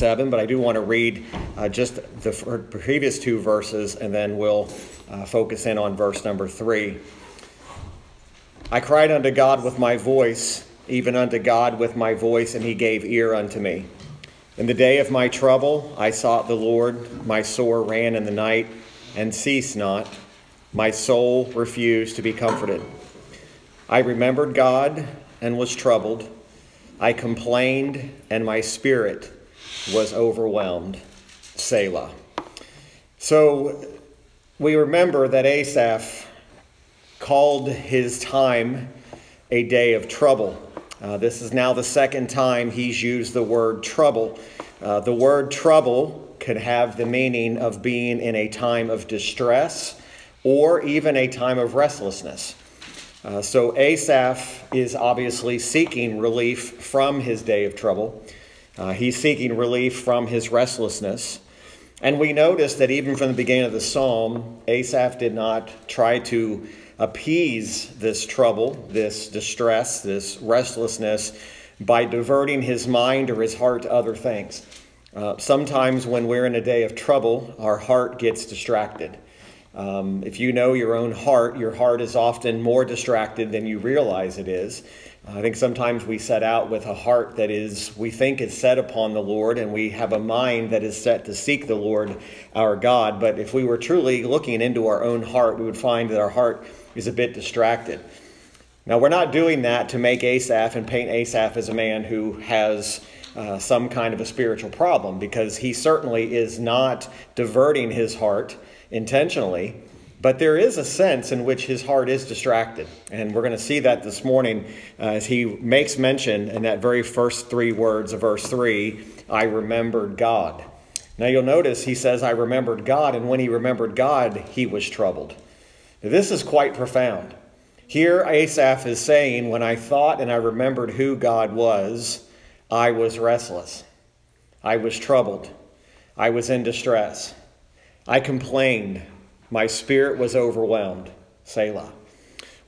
27, but I do want to read uh, just the previous two verses and then we'll uh, focus in on verse number 3. I cried unto God with my voice, even unto God with my voice, and he gave ear unto me. In the day of my trouble, I sought the Lord. My sore ran in the night and ceased not. My soul refused to be comforted. I remembered God and was troubled. I complained, and my spirit was overwhelmed. Selah. So we remember that Asaph called his time a day of trouble. Uh, this is now the second time he's used the word trouble. Uh, the word trouble could have the meaning of being in a time of distress or even a time of restlessness. Uh, so Asaph is obviously seeking relief from his day of trouble. Uh, he's seeking relief from his restlessness. And we notice that even from the beginning of the psalm, Asaph did not try to appease this trouble, this distress, this restlessness by diverting his mind or his heart to other things. Uh, sometimes when we're in a day of trouble, our heart gets distracted. Um, if you know your own heart, your heart is often more distracted than you realize it is. I think sometimes we set out with a heart that is, we think is set upon the Lord, and we have a mind that is set to seek the Lord our God. But if we were truly looking into our own heart, we would find that our heart is a bit distracted. Now, we're not doing that to make Asaph and paint Asaph as a man who has uh, some kind of a spiritual problem, because he certainly is not diverting his heart intentionally, but there is a sense in which his heart is distracted. And we're going to see that this morning uh, as he makes mention in that very first three words of verse 3 I remembered God. Now you'll notice he says, I remembered God, and when he remembered God, he was troubled. Now, this is quite profound. Here, Asaph is saying, When I thought and I remembered who God was, I was restless. I was troubled. I was in distress. I complained. My spirit was overwhelmed. Selah.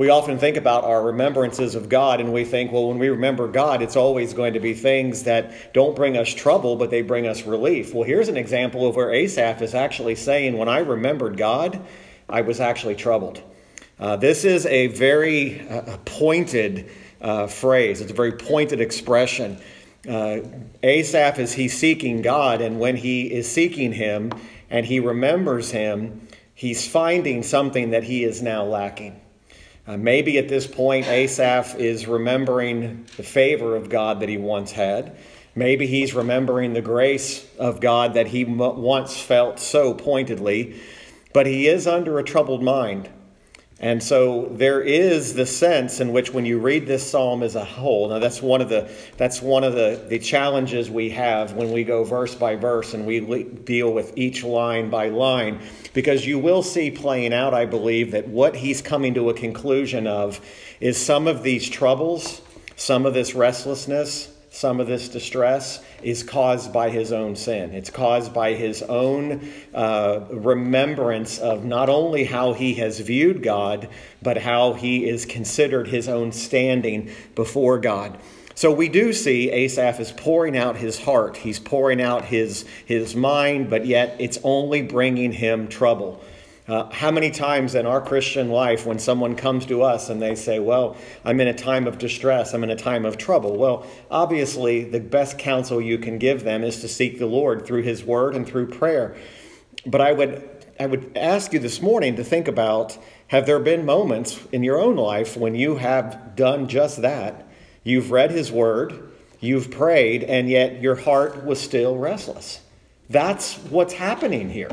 We often think about our remembrances of God and we think, well, when we remember God, it's always going to be things that don't bring us trouble, but they bring us relief. Well, here's an example of where Asaph is actually saying, when I remembered God, I was actually troubled. Uh, this is a very uh, pointed uh, phrase, it's a very pointed expression. Uh, Asaph is he seeking God, and when he is seeking him, and he remembers him, he's finding something that he is now lacking. Uh, maybe at this point, Asaph is remembering the favor of God that he once had. Maybe he's remembering the grace of God that he once felt so pointedly, but he is under a troubled mind. And so there is the sense in which when you read this psalm as a whole, now that's one of the that's one of the, the challenges we have when we go verse by verse and we le- deal with each line by line, because you will see playing out, I believe, that what he's coming to a conclusion of is some of these troubles, some of this restlessness, some of this distress is caused by his own sin. It's caused by his own uh, remembrance of not only how he has viewed God, but how he is considered his own standing before God. So we do see Asaph is pouring out his heart. He's pouring out his, his mind, but yet it's only bringing him trouble. Uh, how many times in our Christian life, when someone comes to us and they say, Well, I'm in a time of distress, I'm in a time of trouble? Well, obviously, the best counsel you can give them is to seek the Lord through His Word and through prayer. But I would, I would ask you this morning to think about have there been moments in your own life when you have done just that? You've read His Word, you've prayed, and yet your heart was still restless. That's what's happening here.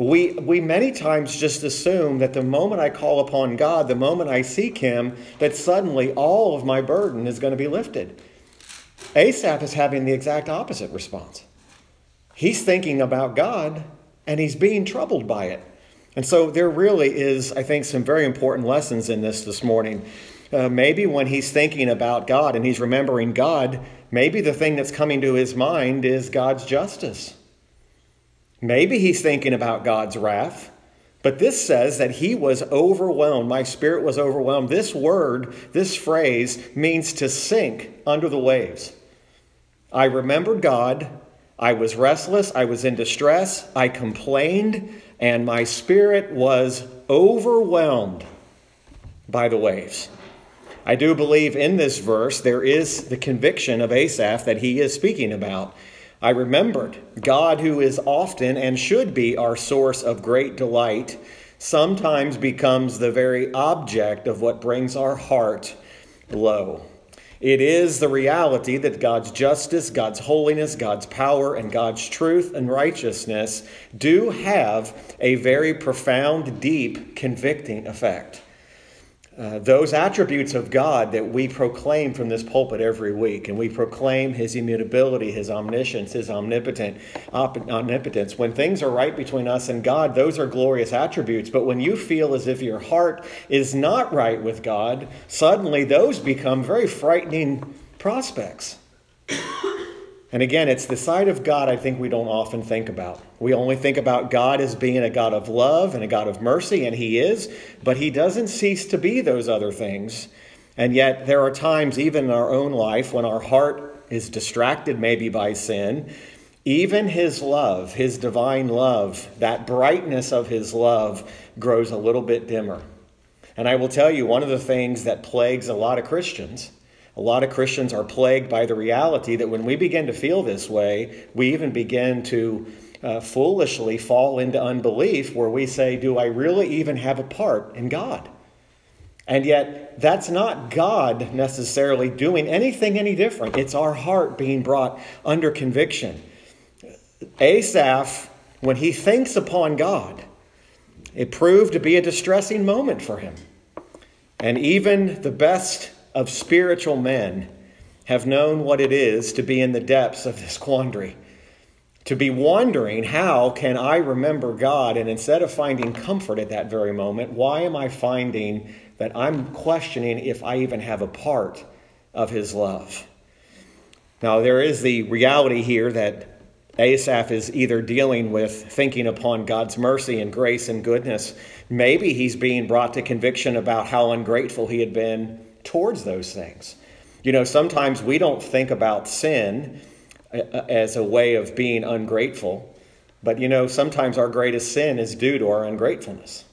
We, we many times just assume that the moment I call upon God, the moment I seek Him, that suddenly all of my burden is going to be lifted. Asaph is having the exact opposite response. He's thinking about God and he's being troubled by it. And so there really is, I think, some very important lessons in this this morning. Uh, maybe when he's thinking about God and he's remembering God, maybe the thing that's coming to his mind is God's justice. Maybe he's thinking about God's wrath, but this says that he was overwhelmed. My spirit was overwhelmed. This word, this phrase, means to sink under the waves. I remembered God. I was restless, I was in distress, I complained, and my spirit was overwhelmed by the waves. I do believe in this verse there is the conviction of Asaph that he is speaking about. I remembered God, who is often and should be our source of great delight, sometimes becomes the very object of what brings our heart low. It is the reality that God's justice, God's holiness, God's power, and God's truth and righteousness do have a very profound, deep, convicting effect. Uh, those attributes of God that we proclaim from this pulpit every week, and we proclaim His immutability, His omniscience, His omnipotent, omnipotence. When things are right between us and God, those are glorious attributes. But when you feel as if your heart is not right with God, suddenly those become very frightening prospects. And again, it's the side of God I think we don't often think about. We only think about God as being a God of love and a God of mercy, and He is, but He doesn't cease to be those other things. And yet, there are times, even in our own life, when our heart is distracted maybe by sin, even His love, His divine love, that brightness of His love grows a little bit dimmer. And I will tell you, one of the things that plagues a lot of Christians a lot of Christians are plagued by the reality that when we begin to feel this way, we even begin to uh, foolishly fall into unbelief where we say, Do I really even have a part in God? And yet, that's not God necessarily doing anything any different. It's our heart being brought under conviction. Asaph, when he thinks upon God, it proved to be a distressing moment for him. And even the best of spiritual men have known what it is to be in the depths of this quandary. To be wondering, how can I remember God? And instead of finding comfort at that very moment, why am I finding that I'm questioning if I even have a part of His love? Now, there is the reality here that Asaph is either dealing with thinking upon God's mercy and grace and goodness. Maybe he's being brought to conviction about how ungrateful he had been towards those things. You know, sometimes we don't think about sin uh, uh, as a way of being ungrateful, but you know, sometimes our greatest sin is due to our ungratefulness.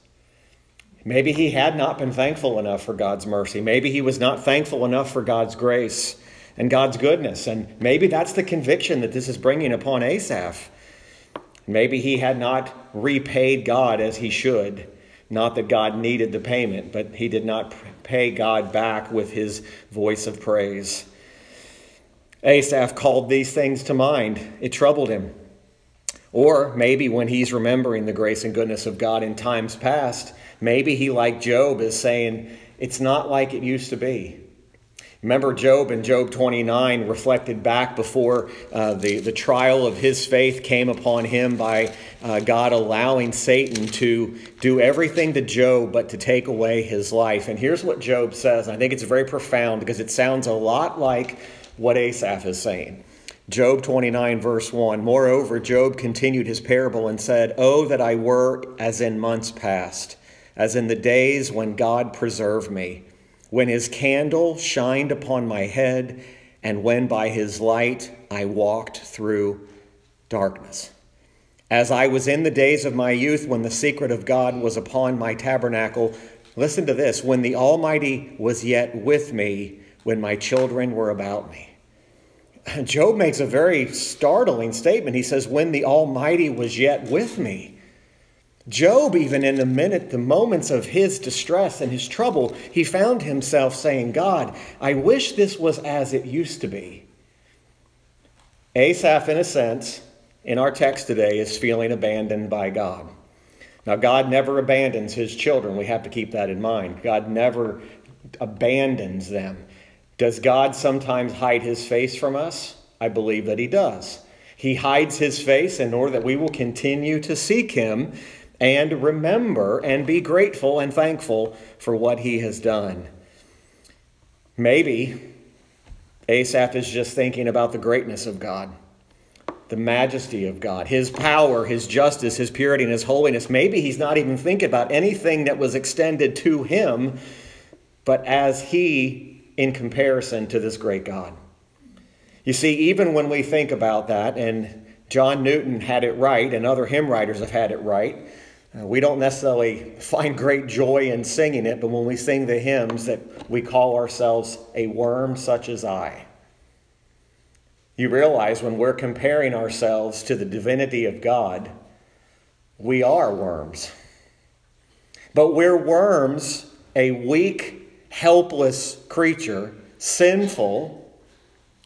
Maybe he had not been thankful enough for God's mercy. Maybe he was not thankful enough for God's grace and God's goodness. And maybe that's the conviction that this is bringing upon Asaph. Maybe he had not repaid God as he should. Not that God needed the payment, but he did not pay God back with his voice of praise. Asaph called these things to mind. It troubled him. Or maybe when he's remembering the grace and goodness of God in times past, maybe he, like Job, is saying, It's not like it used to be. Remember, Job in Job 29 reflected back before uh, the, the trial of his faith came upon him by uh, God allowing Satan to do everything to Job but to take away his life. And here's what Job says. I think it's very profound because it sounds a lot like what Asaph is saying. Job 29, verse 1 Moreover, Job continued his parable and said, Oh, that I were as in months past, as in the days when God preserved me when his candle shined upon my head, and when by his light I walked through darkness. As I was in the days of my youth, when the secret of God was upon my tabernacle, listen to this when the Almighty was yet with me, when my children were about me. Job makes a very startling statement. He says, When the Almighty was yet with me. Job, even in the minute, the moments of his distress and his trouble, he found himself saying, God, I wish this was as it used to be. Asaph, in a sense, in our text today, is feeling abandoned by God. Now, God never abandons his children. We have to keep that in mind. God never abandons them. Does God sometimes hide his face from us? I believe that he does. He hides his face in order that we will continue to seek him and remember and be grateful and thankful for what he has done. Maybe Asaph is just thinking about the greatness of God, the majesty of God, his power, his justice, his purity, and his holiness. Maybe he's not even thinking about anything that was extended to him, but as he in comparison to this great God. You see, even when we think about that, and John Newton had it right, and other hymn writers have had it right. Uh, we don't necessarily find great joy in singing it, but when we sing the hymns, that we call ourselves a worm such as I. You realize when we're comparing ourselves to the divinity of God, we are worms. But we're worms, a weak, helpless creature, sinful,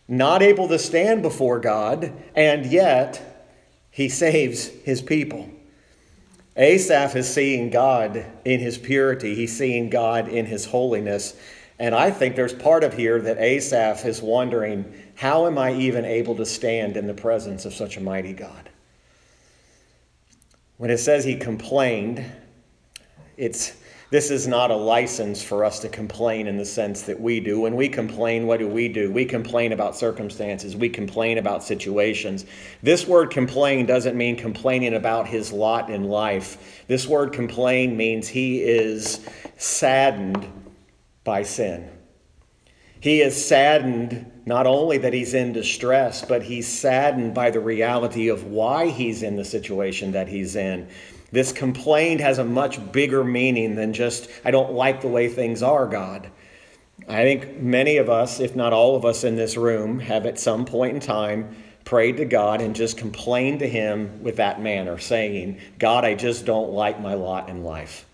not able to stand before God, and yet he saves his people. Asaph is seeing God in his purity, he's seeing God in his holiness. And I think there's part of here that Asaph is wondering how am I even able to stand in the presence of such a mighty God? When it says he complained, it's this is not a license for us to complain in the sense that we do. When we complain, what do we do? We complain about circumstances, we complain about situations. This word complain doesn't mean complaining about his lot in life. This word complain means he is saddened by sin. He is saddened not only that he's in distress, but he's saddened by the reality of why he's in the situation that he's in. This complaint has a much bigger meaning than just, I don't like the way things are, God. I think many of us, if not all of us in this room, have at some point in time prayed to God and just complained to Him with that manner, saying, God, I just don't like my lot in life.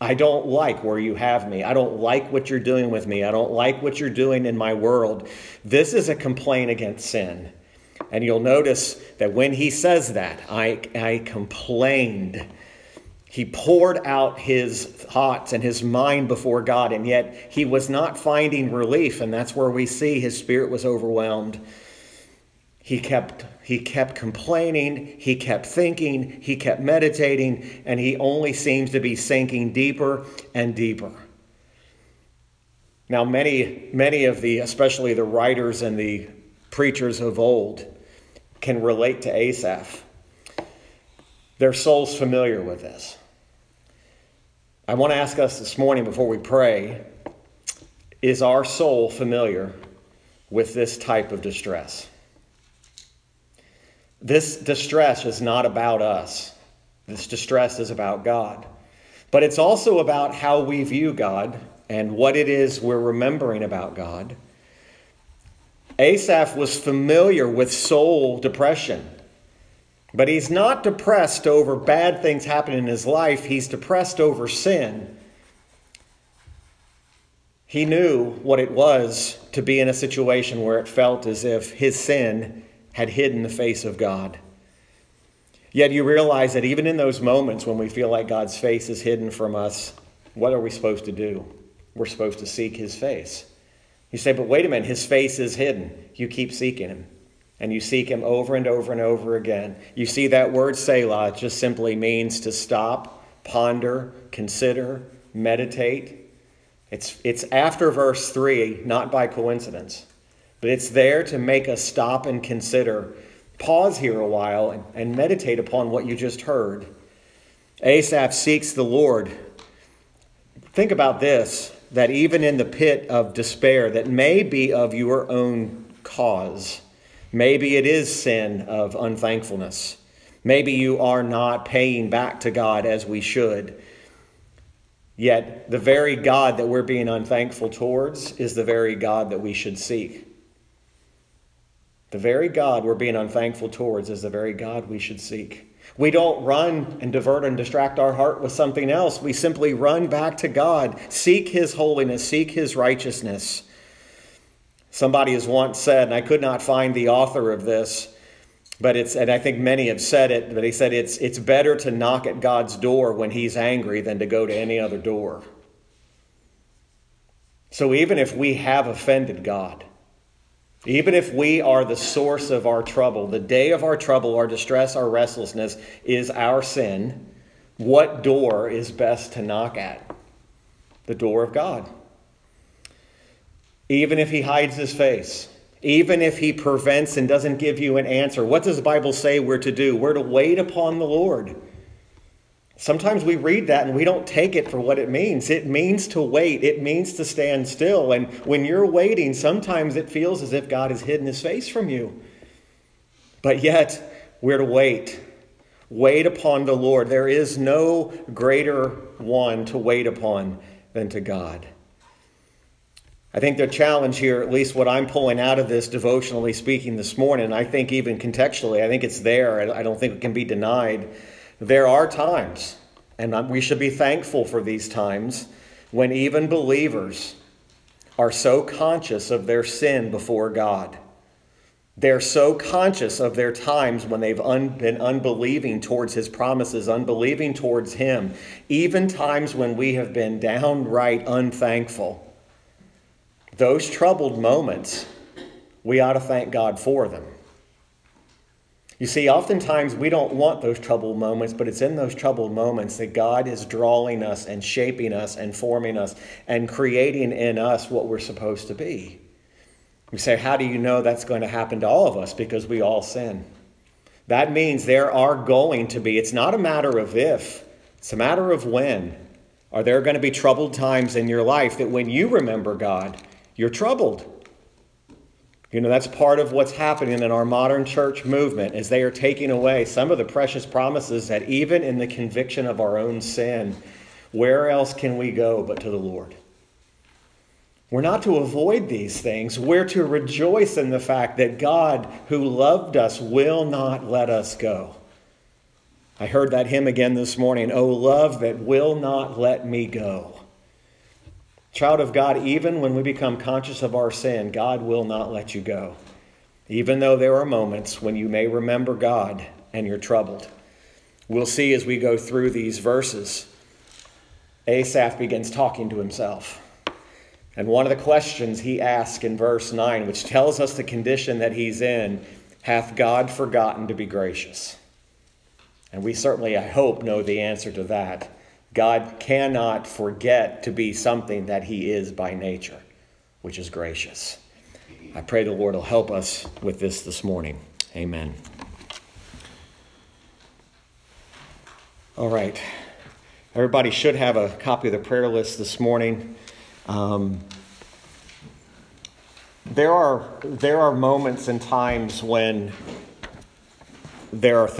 I don't like where you have me. I don't like what you're doing with me. I don't like what you're doing in my world. This is a complaint against sin. And you'll notice that when he says that, I, I complained. He poured out his thoughts and his mind before God, and yet he was not finding relief. And that's where we see his spirit was overwhelmed. He kept, he kept complaining, he kept thinking, he kept meditating, and he only seems to be sinking deeper and deeper. Now, many, many of the, especially the writers and the preachers of old, can relate to Asaph. Their soul's familiar with this. I want to ask us this morning before we pray is our soul familiar with this type of distress? This distress is not about us. This distress is about God. But it's also about how we view God and what it is we're remembering about God Asaph was familiar with soul depression, but he's not depressed over bad things happening in his life, he's depressed over sin. He knew what it was to be in a situation where it felt as if his sin had hidden the face of God. Yet you realize that even in those moments when we feel like God's face is hidden from us, what are we supposed to do? We're supposed to seek his face. You say, but wait a minute, his face is hidden. You keep seeking him. And you seek him over and over and over again. You see that word Selah, just simply means to stop, ponder, consider, meditate. It's, it's after verse 3, not by coincidence, but it's there to make us stop and consider. Pause here a while and, and meditate upon what you just heard. Asaph seeks the Lord. Think about this that even in the pit of despair that may be of your own cause, maybe it is sin of unthankfulness, maybe you are not paying back to God as we should. Yet, the very God that we're being unthankful towards is the very God that we should seek. The very God we're being unthankful towards is the very God we should seek. We don't run and divert and distract our heart with something else. We simply run back to God, seek His holiness, seek His righteousness. Somebody has once said, and I could not find the author of this, but it's, and I think many have said it, but he said it's, it's better to knock at God's door when He's angry than to go to any other door. So even if we have offended God, even if we are the source of our trouble, the day of our trouble, our distress, our restlessness is our sin, what door is best to knock at? The door of God. Even if he hides his face, even if he prevents and doesn't give you an answer, what does the Bible say we're to do? We're to wait upon the Lord. Sometimes we read that and we don't take it for what it means. It means to wait, it means to stand still. And when you're waiting, sometimes it feels as if God has hidden his face from you. But yet, We're to wait. Wait upon the Lord. There is no greater one to wait upon than to God. I think the challenge here, at least what I'm pulling out of this devotionally speaking this morning, I think even contextually, I think it's there. I don't think it can be denied. There are times, and we should be thankful for these times, when even believers are so conscious of their sin before God. They're so conscious of their times when they've un- been unbelieving towards His promises, unbelieving towards Him, even times when we have been downright unthankful those troubled moments, we ought to thank God for them. You see, oftentimes we don't want those troubled moments, but it's in those troubled moments that God is drawing us and shaping us and forming us and creating in us what we're supposed to be. We say, How do you know that's going to happen to all of us? Because we all sin. That means there are going to be, it's not a matter of if, it's a matter of when. Are there going to be troubled times in your life that when you remember God, you're troubled. You know, that's part of what's happening in our modern church movement is they are taking away some of the precious promises that even in the conviction of our own sin, where else can we go but to the Lord? We're not to avoid these things. We're to rejoice in the fact that God, who loved us, will not let us go. I heard that hymn again this morning. Oh, love that will not let me go. Child of God, even when we become conscious of our sin, God will not let you go. Even though there are moments when you may remember God and you're troubled. We'll see as we go through these verses. Asaph begins talking to himself. And one of the questions he asks in verse 9, which tells us the condition that he's in, hath God forgotten to be gracious? And we certainly, I hope, know the answer to that. God cannot forget to be something that He is by nature, which is gracious. I pray the Lord will help us with this this morning. Amen. All right. Everybody should have a copy of the prayer list this morning. Um, there are there are moments and times when there are